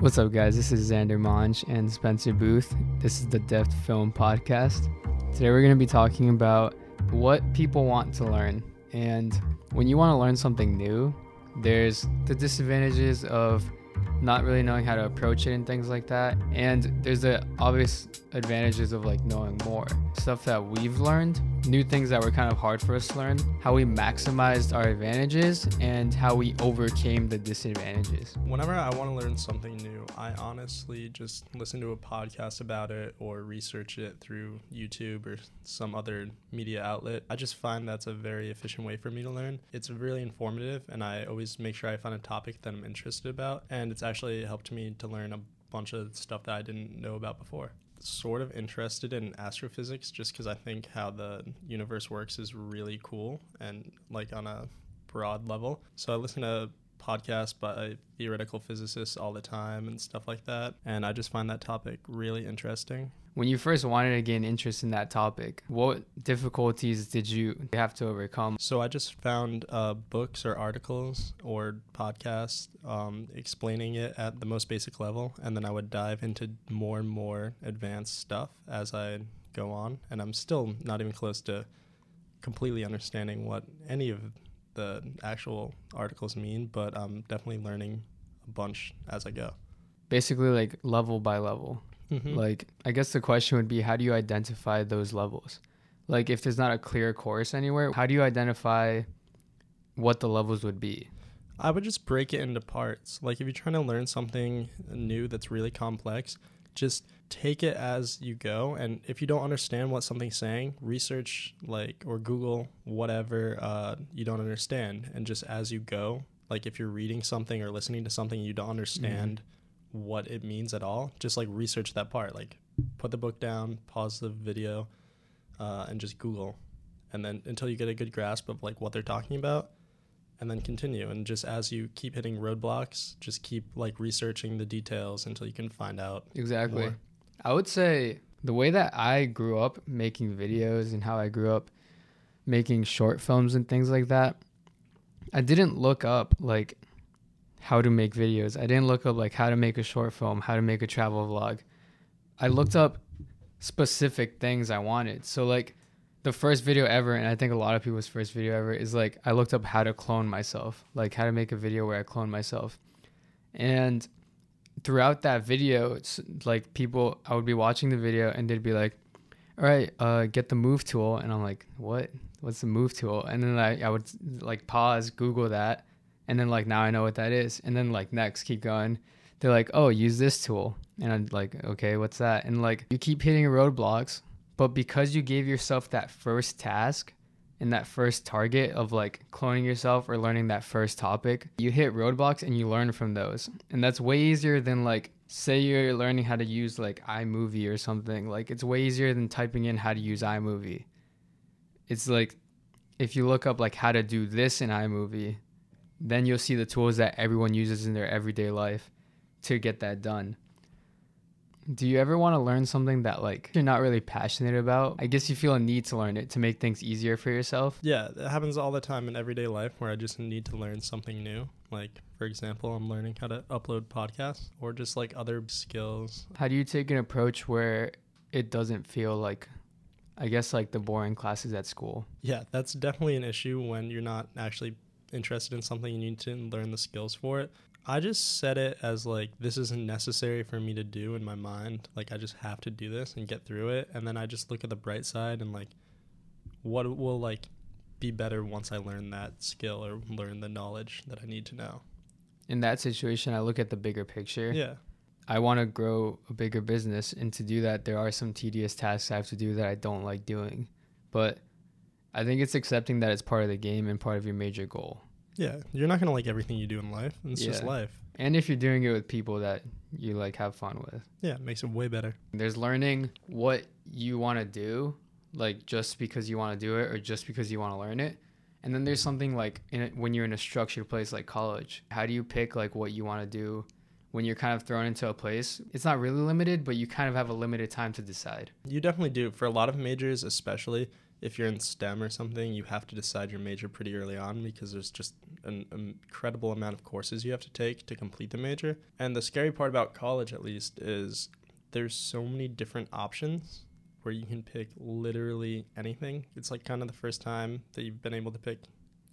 What's up, guys? This is Xander Monge and Spencer Booth. This is the Deft Film Podcast. Today, we're going to be talking about what people want to learn. And when you want to learn something new, there's the disadvantages of not really knowing how to approach it and things like that. And there's the obvious advantages of like knowing more stuff that we've learned, new things that were kind of hard for us to learn, how we maximized our advantages, and how we overcame the disadvantages. Whenever I want to learn something new, I honestly just listen to a podcast about it or research it through YouTube or some other media outlet. I just find that's a very efficient way for me to learn. It's really informative, and I always make sure I find a topic that I'm interested about, and it's actually helped me to learn a bunch of stuff that I didn't know about before. Sort of interested in astrophysics just because I think how the universe works is really cool and like on a broad level. So I listen to podcasts by theoretical physicists all the time and stuff like that. And I just find that topic really interesting. When you first wanted to gain interest in that topic, what difficulties did you have to overcome? So I just found uh, books or articles or podcasts um, explaining it at the most basic level. And then I would dive into more and more advanced stuff as I go on. And I'm still not even close to completely understanding what any of the actual articles mean, but I'm definitely learning a bunch as I go. Basically, like level by level. Mm-hmm. Like, I guess the question would be how do you identify those levels? Like, if there's not a clear course anywhere, how do you identify what the levels would be? I would just break it into parts. Like, if you're trying to learn something new that's really complex, just take it as you go. And if you don't understand what something's saying research like or google whatever uh, you don't understand. And just as you go like if you're reading something or listening to something you don't understand mm-hmm. what it means at all just like research that part. Like put the book down pause the video uh, and just google. And then until you get a good grasp of like what they're talking about and then continue and just as you keep hitting roadblocks just keep like researching the details until you can find out exactly more. I would say the way that I grew up making videos and how I grew up making short films and things like that, I didn't look up like how to make videos. I didn't look up like how to make a short film, how to make a travel vlog. I looked up specific things I wanted. So like the first video ever, and I think a lot of people's first video ever is like I looked up how to clone myself, like how to make a video where I clone myself. And throughout that video, it's like people, I would be watching the video and they'd be like, all right, uh, get the move tool. And I'm like, what? What's the move tool? And then I, I would like pause, Google that. And then like, now I know what that is. And then like, next, keep going. They're like, oh, use this tool. And I'm like, okay, what's that? And like, you keep hitting roadblocks. But because you gave yourself that first task, and that first target of like cloning yourself or learning that first topic, you hit roadblocks and you learn from those. And that's way easier than like say you're learning how to use like iMovie or something. Like it's way easier than typing in how to use iMovie. It's like if you look up like how to do this in iMovie, then you'll see the tools that everyone uses in their everyday life to get that done. Do you ever want to learn something that like you're not really passionate about? I guess you feel a need to learn it to make things easier for yourself. Yeah, it happens all the time in everyday life where I just need to learn something new. Like for example, I'm learning how to upload podcasts or just like other skills. How do you take an approach where it doesn't feel like I guess like the boring classes at school? Yeah, that's definitely an issue when you're not actually interested in something you need to learn the skills for it I just set it as like this isn't necessary for me to do in my mind. Like I just have to do this and get through it, and then I just look at the bright side and like what will like be better once I learn that skill or learn the knowledge that I need to know. In that situation, I look at the bigger picture. Yeah. I want to grow a bigger business, and to do that, there are some tedious tasks I have to do that I don't like doing. But I think it's accepting that it's part of the game and part of your major goal. Yeah, you're not gonna like everything you do in life. It's yeah. just life. And if you're doing it with people that you like have fun with. Yeah, it makes it way better. There's learning what you want to do, like just because you want to do it or just because you want to learn it. And then there's something like a, when you're in a structured place like college. How do you pick like what you want to do when you're kind of thrown into a place? It's not really limited, but you kind of have a limited time to decide. You definitely do. For a lot of majors, especially, if you're in STEM or something, you have to decide your major pretty early on because there's just an incredible amount of courses you have to take to complete the major. And the scary part about college, at least, is there's so many different options where you can pick literally anything. It's like kind of the first time that you've been able to pick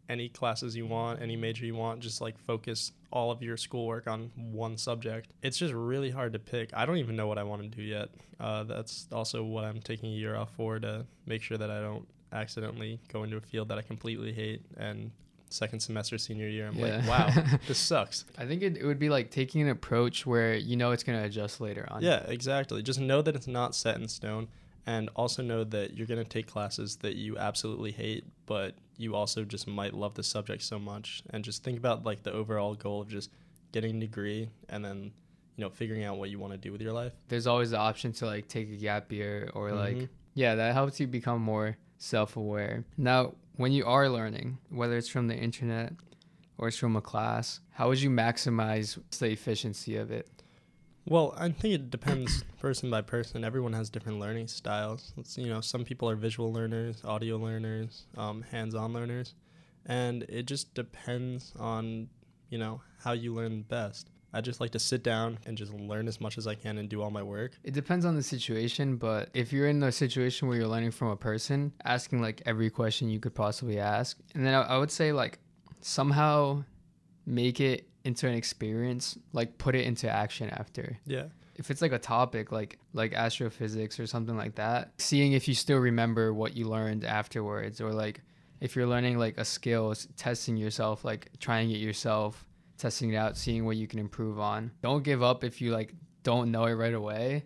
any classes you want, any major you want, just like focus all of your schoolwork on one subject. It's just really hard to pick. I don't even know what I want to do yet. Uh, that's also what I'm taking a year off for to make sure that I don't accidentally go into a field that I completely hate and second semester senior year i'm yeah. like wow this sucks i think it, it would be like taking an approach where you know it's going to adjust later on yeah exactly just know that it's not set in stone and also know that you're going to take classes that you absolutely hate but you also just might love the subject so much. And just think about like the overall goal of just getting a degree and then you know figuring out what you want to do with your life. There's always the option to like take a gap year or mm-hmm. like yeah that helps you become more self-aware. Now when you are learning whether it's from the internet or it's from a class how would you maximize the efficiency of it well, I think it depends person by person. Everyone has different learning styles. It's, you know, some people are visual learners, audio learners, um, hands-on learners, and it just depends on you know how you learn best. I just like to sit down and just learn as much as I can and do all my work. It depends on the situation, but if you're in a situation where you're learning from a person, asking like every question you could possibly ask, and then I, I would say like somehow make it into an experience, like put it into action after. Yeah. If it's like a topic like like astrophysics or something like that, seeing if you still remember what you learned afterwards or like if you're learning like a skill, testing yourself, like trying it yourself, testing it out, seeing what you can improve on. Don't give up if you like don't know it right away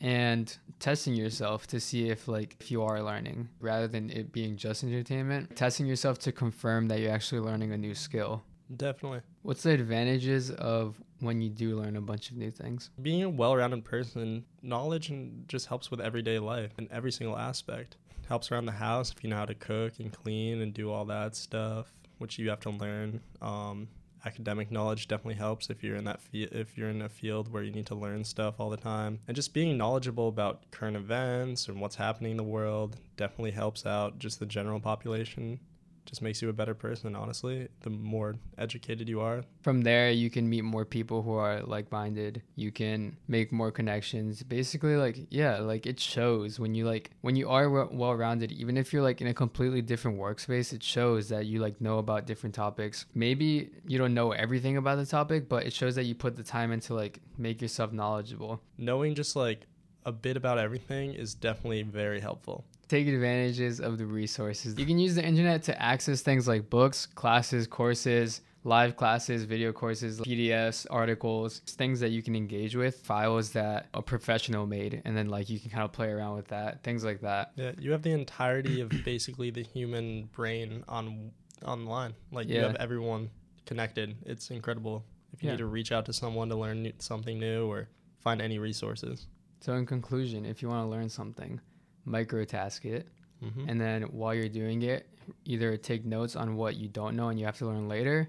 and testing yourself to see if like if you are learning rather than it being just entertainment testing yourself to confirm that you're actually learning a new skill Definitely. What's the advantages of when you do learn a bunch of new things? Being a well-rounded person, knowledge and just helps with everyday life in every single aspect. Helps around the house if you know how to cook and clean and do all that stuff, which you have to learn. Um, academic knowledge definitely helps if you're in that fe- if you're in a field where you need to learn stuff all the time and just being knowledgeable about current events and what's happening in the world definitely helps out just the general population just makes you a better person honestly the more educated you are. From there you can meet more people who are like-minded. You can make more connections. Basically like yeah like it shows when you like when you are well-rounded even if you're like in a completely different workspace it shows that you like know about different topics. Maybe you don't know everything about the topic but it shows that you put the time into like make yourself knowledgeable. Knowing just like a bit about everything is definitely very helpful take advantages of the resources. You can use the internet to access things like books, classes, courses, live classes, video courses, PDFs, articles, things that you can engage with, files that a professional made, and then like you can kind of play around with that, things like that. Yeah, you have the entirety of basically the human brain on online. Like yeah. you have everyone connected. It's incredible. If you yeah. need to reach out to someone to learn something new or find any resources. So in conclusion, if you want to learn something, microtask it. Mm-hmm. And then while you're doing it, either take notes on what you don't know and you have to learn later,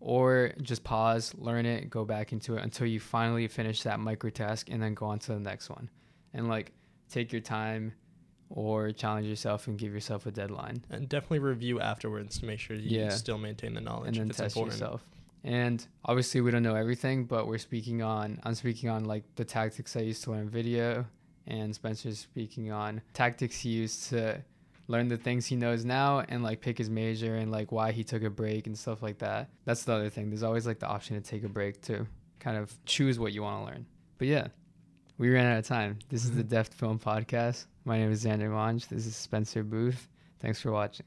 or just pause, learn it, go back into it until you finally finish that microtask and then go on to the next one. And like take your time or challenge yourself and give yourself a deadline. And definitely review afterwards to make sure you yeah. still maintain the knowledge. And then test important. yourself. And obviously we don't know everything, but we're speaking on I'm speaking on like the tactics I used to learn video and Spencer's speaking on tactics he used to learn the things he knows now and like pick his major and like why he took a break and stuff like that. That's the other thing. There's always like the option to take a break to kind of choose what you want to learn. But yeah, we ran out of time. This is the mm-hmm. Deft Film Podcast. My name is Xander Monge. This is Spencer Booth. Thanks for watching.